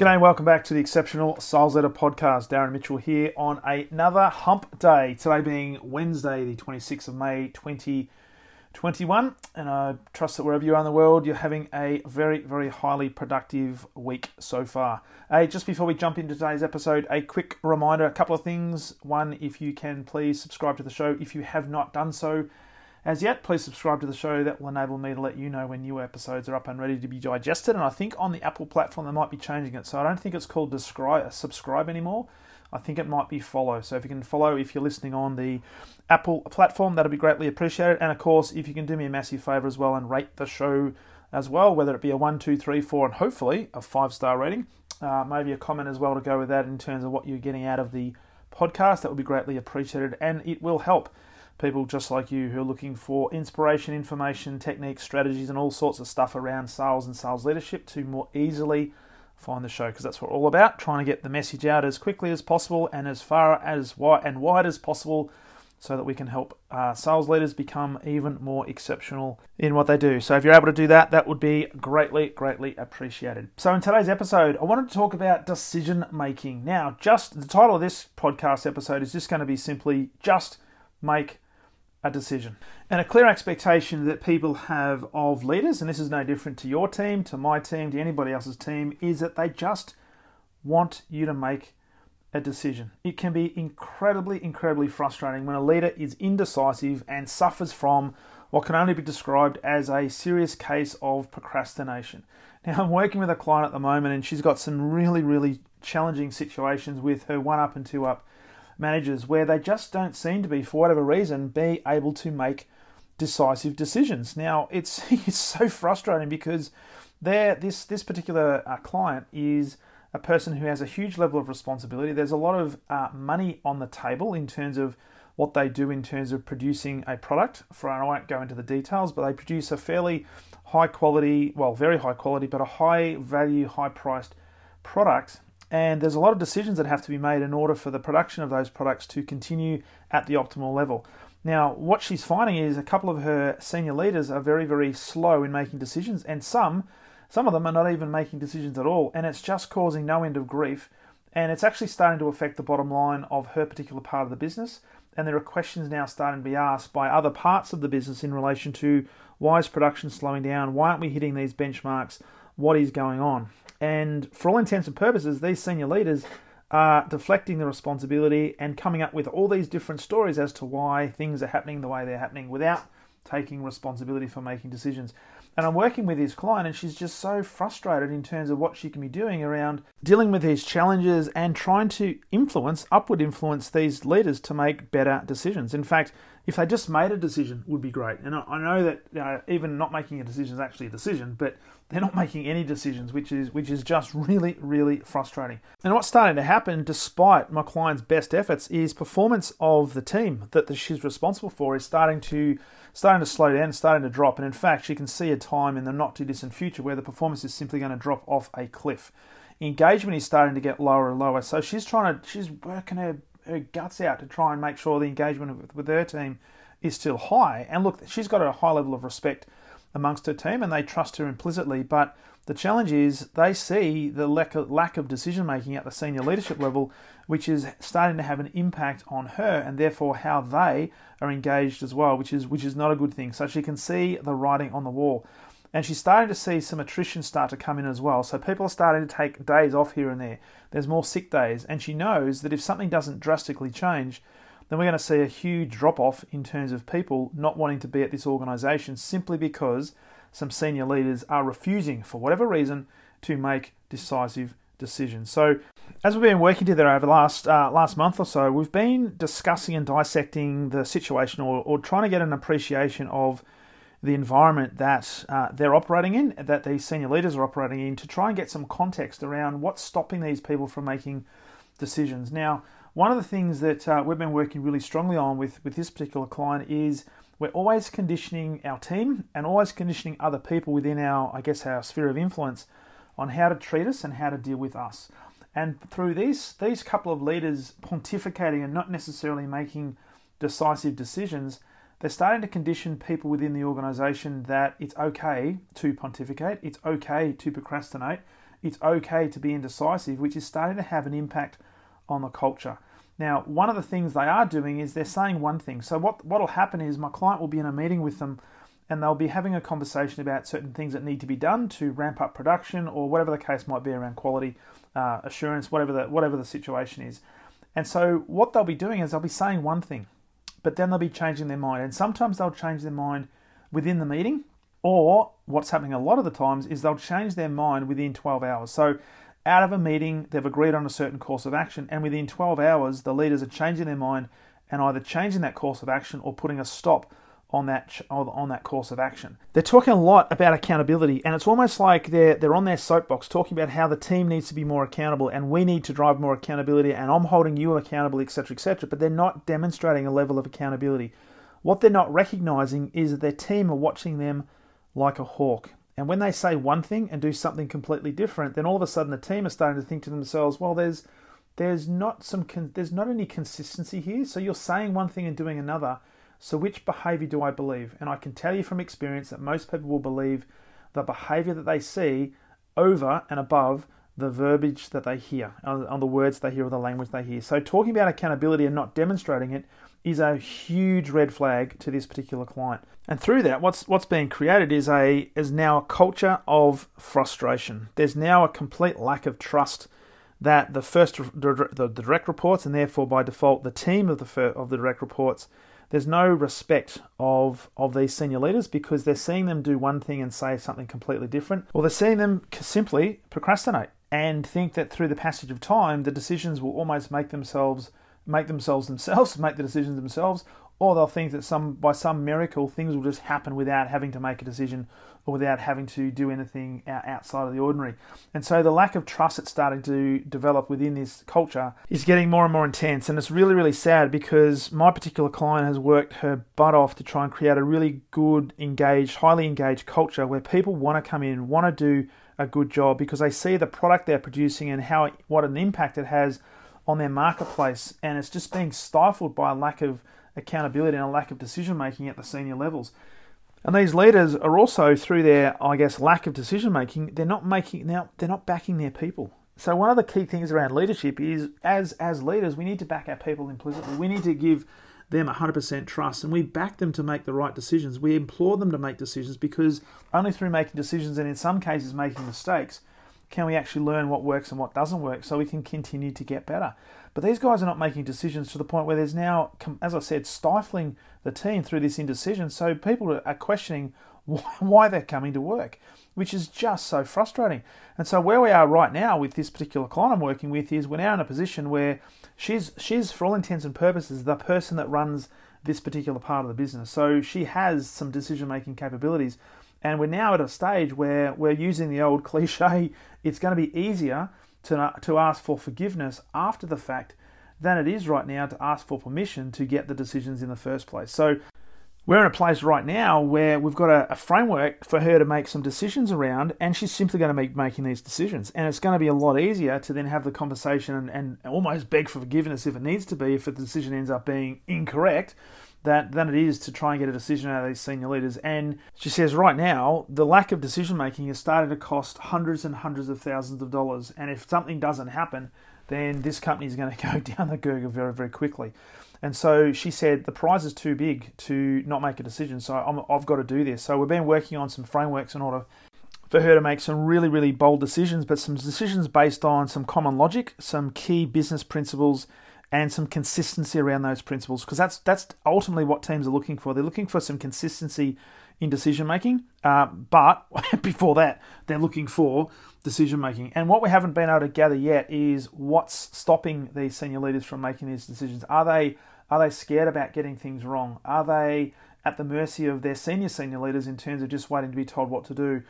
G'day and welcome back to the Exceptional Sales Leader Podcast. Darren Mitchell here on another hump day. Today being Wednesday, the 26th of May, 2021. And I trust that wherever you are in the world, you're having a very, very highly productive week so far. Hey, just before we jump into today's episode, a quick reminder a couple of things. One, if you can please subscribe to the show if you have not done so as yet, please subscribe to the show. That will enable me to let you know when new episodes are up and ready to be digested. And I think on the Apple platform, they might be changing it. So I don't think it's called describe, subscribe anymore. I think it might be follow. So if you can follow, if you're listening on the Apple platform, that'll be greatly appreciated. And of course, if you can do me a massive favor as well and rate the show as well, whether it be a one, two, three, four, and hopefully a five star rating, uh, maybe a comment as well to go with that in terms of what you're getting out of the podcast, that would be greatly appreciated. And it will help people just like you who are looking for inspiration, information, techniques, strategies, and all sorts of stuff around sales and sales leadership to more easily find the show because that's what we're all about trying to get the message out as quickly as possible and as far as wide and wide as possible so that we can help uh, sales leaders become even more exceptional in what they do. So, if you're able to do that, that would be greatly, greatly appreciated. So, in today's episode, I wanted to talk about decision making. Now, just the title of this podcast episode is just going to be simply just make a decision. And a clear expectation that people have of leaders, and this is no different to your team, to my team, to anybody else's team, is that they just want you to make a decision. It can be incredibly, incredibly frustrating when a leader is indecisive and suffers from what can only be described as a serious case of procrastination. Now, I'm working with a client at the moment, and she's got some really, really challenging situations with her one up and two up managers where they just don't seem to be, for whatever reason, be able to make decisive decisions. Now, it's it's so frustrating because there this this particular uh, client is a person who has a huge level of responsibility. There's a lot of uh, money on the table in terms of what they do in terms of producing a product. For I won't go into the details, but they produce a fairly high quality, well, very high quality, but a high value, high priced product and there's a lot of decisions that have to be made in order for the production of those products to continue at the optimal level. Now, what she's finding is a couple of her senior leaders are very, very slow in making decisions, and some, some of them are not even making decisions at all, and it's just causing no end of grief. And it's actually starting to affect the bottom line of her particular part of the business. And there are questions now starting to be asked by other parts of the business in relation to why is production slowing down? Why aren't we hitting these benchmarks? What is going on? And for all intents and purposes, these senior leaders are deflecting the responsibility and coming up with all these different stories as to why things are happening the way they're happening without taking responsibility for making decisions. And I'm working with this client, and she's just so frustrated in terms of what she can be doing around dealing with these challenges and trying to influence, upward influence these leaders to make better decisions. In fact, if they just made a decision, would be great. And I know that you know, even not making a decision is actually a decision, but they're not making any decisions, which is which is just really, really frustrating. And what's starting to happen, despite my client's best efforts, is performance of the team that she's responsible for is starting to starting to slow down, starting to drop. And in fact, she can see a time in the not too distant future where the performance is simply going to drop off a cliff. Engagement is starting to get lower and lower. So she's trying to she's working her her guts out to try and make sure the engagement with, with her team is still high. And look, she's got a high level of respect amongst her team and they trust her implicitly. But the challenge is they see the lack of, decision making at the senior leadership level, which is starting to have an impact on her and therefore how they are engaged as well, which is which is not a good thing. So she can see the writing on the wall. And she's starting to see some attrition start to come in as well. So people are starting to take days off here and there. There's more sick days. And she knows that if something doesn't drastically change, then we're going to see a huge drop off in terms of people not wanting to be at this organisation simply because some senior leaders are refusing, for whatever reason, to make decisive decisions. So, as we've been working together over the last uh, last month or so, we've been discussing and dissecting the situation, or, or trying to get an appreciation of the environment that uh, they're operating in, that these senior leaders are operating in, to try and get some context around what's stopping these people from making decisions. Now, one of the things that uh, we've been working really strongly on with, with this particular client is we're always conditioning our team and always conditioning other people within our, I guess, our sphere of influence on how to treat us and how to deal with us. And through these these couple of leaders pontificating and not necessarily making decisive decisions, they're starting to condition people within the organization that it's okay to pontificate, it's okay to procrastinate, it's okay to be indecisive, which is starting to have an impact on the culture. Now, one of the things they are doing is they're saying one thing. So what what'll happen is my client will be in a meeting with them and they'll be having a conversation about certain things that need to be done to ramp up production or whatever the case might be around quality uh, assurance, whatever the whatever the situation is. And so what they'll be doing is they'll be saying one thing, but then they'll be changing their mind. And sometimes they'll change their mind within the meeting, or what's happening a lot of the times is they'll change their mind within 12 hours. So out of a meeting, they've agreed on a certain course of action, and within 12 hours, the leaders are changing their mind and either changing that course of action or putting a stop on that on that course of action. They're talking a lot about accountability, and it's almost like they're they're on their soapbox talking about how the team needs to be more accountable, and we need to drive more accountability, and I'm holding you accountable, etc., etc. But they're not demonstrating a level of accountability. What they're not recognizing is that their team are watching them like a hawk. And when they say one thing and do something completely different, then all of a sudden the team are starting to think to themselves, well, there's there's not some there's not any consistency here. So you're saying one thing and doing another. So which behavior do I believe? And I can tell you from experience that most people will believe the behavior that they see over and above the verbiage that they hear, uh, on the words they hear or the language they hear. So talking about accountability and not demonstrating it is a huge red flag to this particular client. And through that, what's what's being created is a is now a culture of frustration. There's now a complete lack of trust that the first the, direct reports and therefore by default the team of the of the direct reports there's no respect of of these senior leaders because they're seeing them do one thing and say something completely different or they're seeing them simply procrastinate and think that through the passage of time the decisions will almost make themselves make themselves themselves, make the decisions themselves, or they'll think that some by some miracle things will just happen without having to make a decision or without having to do anything outside of the ordinary. And so the lack of trust that's starting to develop within this culture is getting more and more intense. And it's really, really sad because my particular client has worked her butt off to try and create a really good, engaged, highly engaged culture where people want to come in, want to do a good job because they see the product they're producing and how what an impact it has on their marketplace, and it's just being stifled by a lack of accountability and a lack of decision making at the senior levels. And these leaders are also through their, I guess, lack of decision making, they're not making now they're not backing their people. So one of the key things around leadership is as as leaders, we need to back our people implicitly. We need to give them 100% trust and we back them to make the right decisions. We implore them to make decisions because only through making decisions and in some cases making mistakes can we actually learn what works and what doesn't work so we can continue to get better? But these guys are not making decisions to the point where there's now, as I said, stifling the team through this indecision. So people are questioning why they're coming to work, which is just so frustrating. And so where we are right now with this particular client I'm working with is we're now in a position where she's she's for all intents and purposes the person that runs this particular part of the business. So she has some decision making capabilities. And we're now at a stage where we're using the old cliche it's going to be easier to, to ask for forgiveness after the fact than it is right now to ask for permission to get the decisions in the first place. So we're in a place right now where we've got a, a, framework for her to make some decisions around, and she's simply going to be making these decisions. And it's going to be a lot easier to then have the conversation and, and almost beg for forgiveness if it needs to be, if the decision ends up being incorrect, that than it is to try and get a decision out of these senior leaders. And she says right now, the lack of decision making is starting to cost hundreds and hundreds of thousands of dollars. And if something doesn't happen, then this company is going to go down the gurgler very, very quickly. And so she said, the prize is too big to not make a decision. So i have got to do this. So we've been working on some frameworks in order for her to make some really, really bold decisions, but some decisions based on some common logic, some key business principles, and some consistency around those principles because that's that's ultimately what teams are looking for. They're looking for some consistency in decision making, uh, but before that, they're looking for decision making. And what we haven't been able to gather yet is what's stopping these senior leaders from making these decisions. Are they are they scared about getting things wrong? Are they at the mercy of their senior senior leaders in terms of just waiting to be told what to do?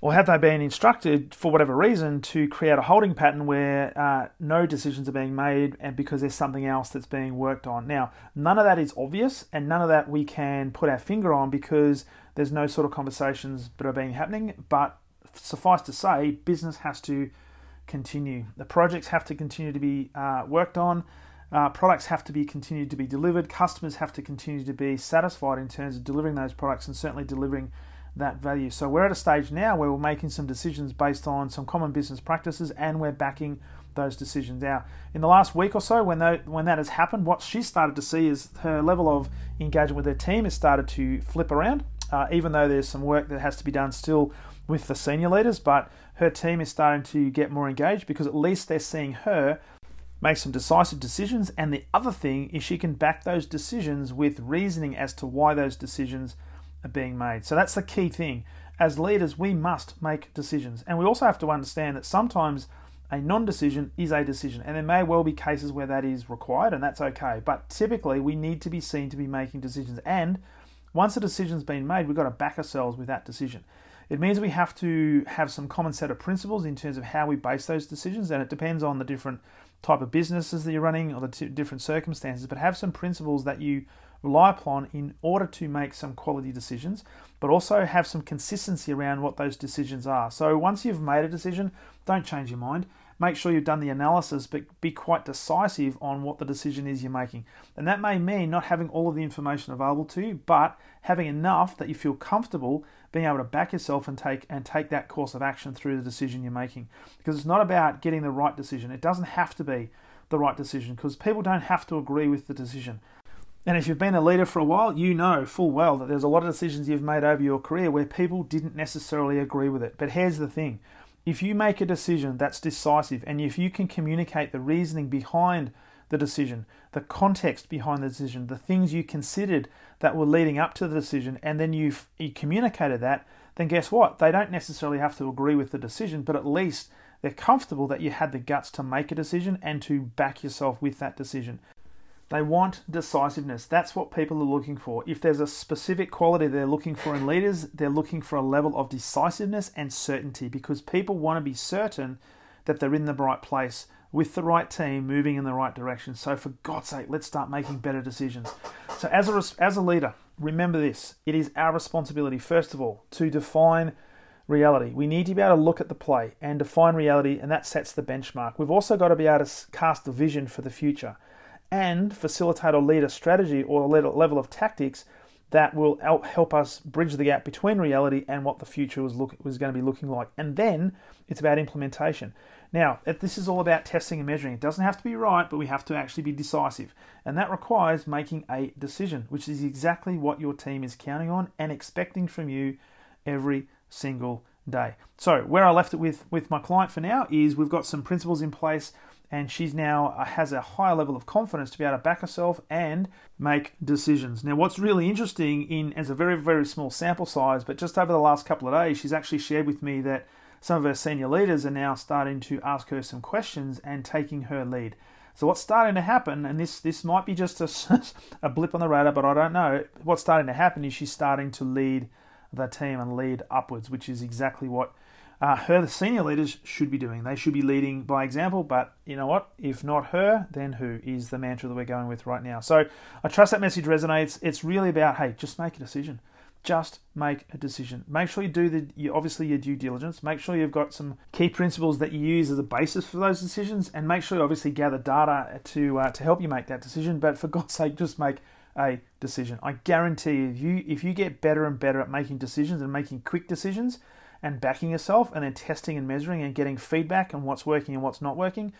or have they been instructed for whatever reason to create a holding pattern where uh, no decisions are being made and because there's something else that's being worked on? Now, none of that is obvious and none of that we can put our finger on because there's no sort of conversations that are being happening. But suffice to say, business has to continue. The projects have to continue to be uh, worked on. Uh, products have to be continued to be delivered. Customers have to continue to be satisfied in terms of delivering those products and certainly delivering that value. So we're at a stage now where we're making some decisions based on some common business practices and we're backing those decisions out. In the last week or so, when that, when that has happened, what she started to see is her level of engagement with her team has started to flip around, uh, even though there's some work that has to be done still with the senior leaders, but her team is starting to get more engaged because at least they're seeing her make some decisive decisions. And the other thing is she can back those decisions with reasoning as to why those decisions are being made. So that's the key thing. As leaders, we must make decisions. And we also have to understand that sometimes a non decision is a decision. And there may well be cases where that is required, and that's okay. But typically, we need to be seen to be making decisions. And once a decision's been made, we've got to back ourselves with that decision. It means we have to have some common set of principles in terms of how we base those decisions, and it depends on the different type of businesses that you're running or the t- different circumstances. But have some principles that you rely upon in order to make some quality decisions, but also have some consistency around what those decisions are. So once you've made a decision, don't change your mind. Make sure you've done the analysis, but be quite decisive on what the decision is you're making. And that may mean not having all of the information available to you, but having enough that you feel comfortable being able to back yourself and take and take that course of action through the decision you're making. Because it's not about getting the right decision. It doesn't have to be the right decision because people don't have to agree with the decision. And if you've been a leader for a while, you know full well that there's a lot of decisions you've made over your career where people didn't necessarily agree with it. But here's the thing if you make a decision that's decisive and if you can communicate the reasoning behind the decision, the context behind the decision, the things you considered that were leading up to the decision, and then you've you communicated that, then guess what? They don't necessarily have to agree with the decision, but at least they're comfortable that you had the guts to make a decision and to back yourself with that decision. They want decisiveness. That's what people are looking for. If there's a specific quality they're looking for in leaders, they're looking for a level of decisiveness and certainty because people want to be certain that they're in the right place with the right team moving in the right direction. So, for God's sake, let's start making better decisions. So, as a, as a leader, remember this it is our responsibility, first of all, to define reality. We need to be able to look at the play and define reality, and that sets the benchmark. We've also got to be able to cast a vision for the future and facilitate or lead a strategy or a level of tactics that will help us bridge the gap between reality and what the future was look, was going to be looking like. And then it's about implementation. Now, this is all about testing and measuring. It doesn't have to be right, but we have to actually be decisive. And that requires making a decision, which is exactly what your team is counting on and expecting from you every single day. So, where I left it with with my client for now is we've got some principles in place and she's now uh, has a higher level of confidence to be able to back herself and make decisions. Now, what's really interesting in as a very very small sample size, but just over the last couple of days, she's actually shared with me that some of her senior leaders are now starting to ask her some questions and taking her lead. So what's starting to happen, and this this might be just a, a blip on the radar, but I don't know. What's starting to happen is she's starting to lead the team and lead upwards, which is exactly what uh, her the senior leaders should be doing. They should be leading by example, but you know what? If not her, then who is the mantra that we're going with right now. So I trust that message resonates. It's really about hey, just make a decision. Just make a decision. Make sure you do the you, obviously your due diligence. Make sure you've got some key principles that you use as a basis for those decisions, and make sure you obviously gather data to uh, to help you make that decision. But for God's sake, just make a decision. I guarantee you, if you if you get better and better at making decisions and making quick decisions, and backing yourself and then testing and measuring and getting feedback on what's working and what's not working,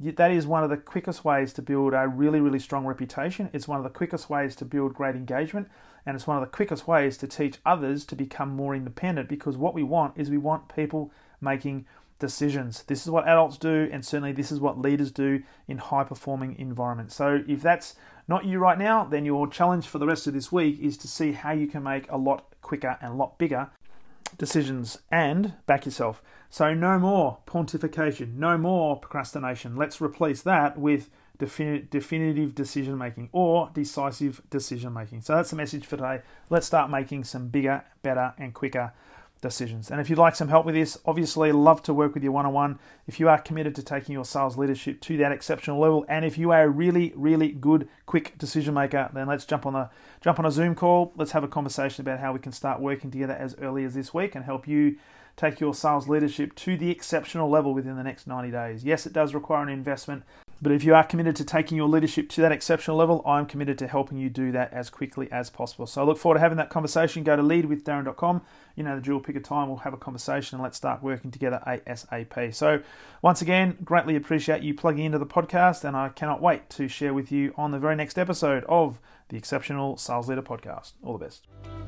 that is one of the quickest ways to build a really, really strong reputation. It's one of the quickest ways to build great engagement, and it's one of the quickest ways to teach others to become more independent because what we want is we want people making decisions. This is what adults do, and certainly this is what leaders do in high performing environments. So, if that's not you right now, then your challenge for the rest of this week is to see how you can make a lot quicker and a lot bigger decisions and back yourself. So, no more pontification, no more procrastination. Let's replace that with definitive decision making or decisive decision making. So, that's the message for today. Let's start making some bigger, better, and quicker decisions. And if you'd like some help with this, obviously love to work with you one on one. If you are committed to taking your sales leadership to that exceptional level, and if you are a really, really good, quick decision maker, then let's jump on a jump on a Zoom call. Let's have a conversation about how we can start working together as early as this week and help you take your sales leadership to the exceptional level within the next 90 days. Yes, it does require an investment, but if you are committed to taking your leadership to that exceptional level, I'm committed to helping you do that as quickly as possible. So I look forward to having that conversation. Go to leadwithdarren.com. You know the drill, pick a time, we'll have a conversation and let's start working together ASAP. So, once again, greatly appreciate you plugging into the podcast, and I cannot wait to share with you on the very next episode of the Exceptional Sales Leader Podcast. All the best.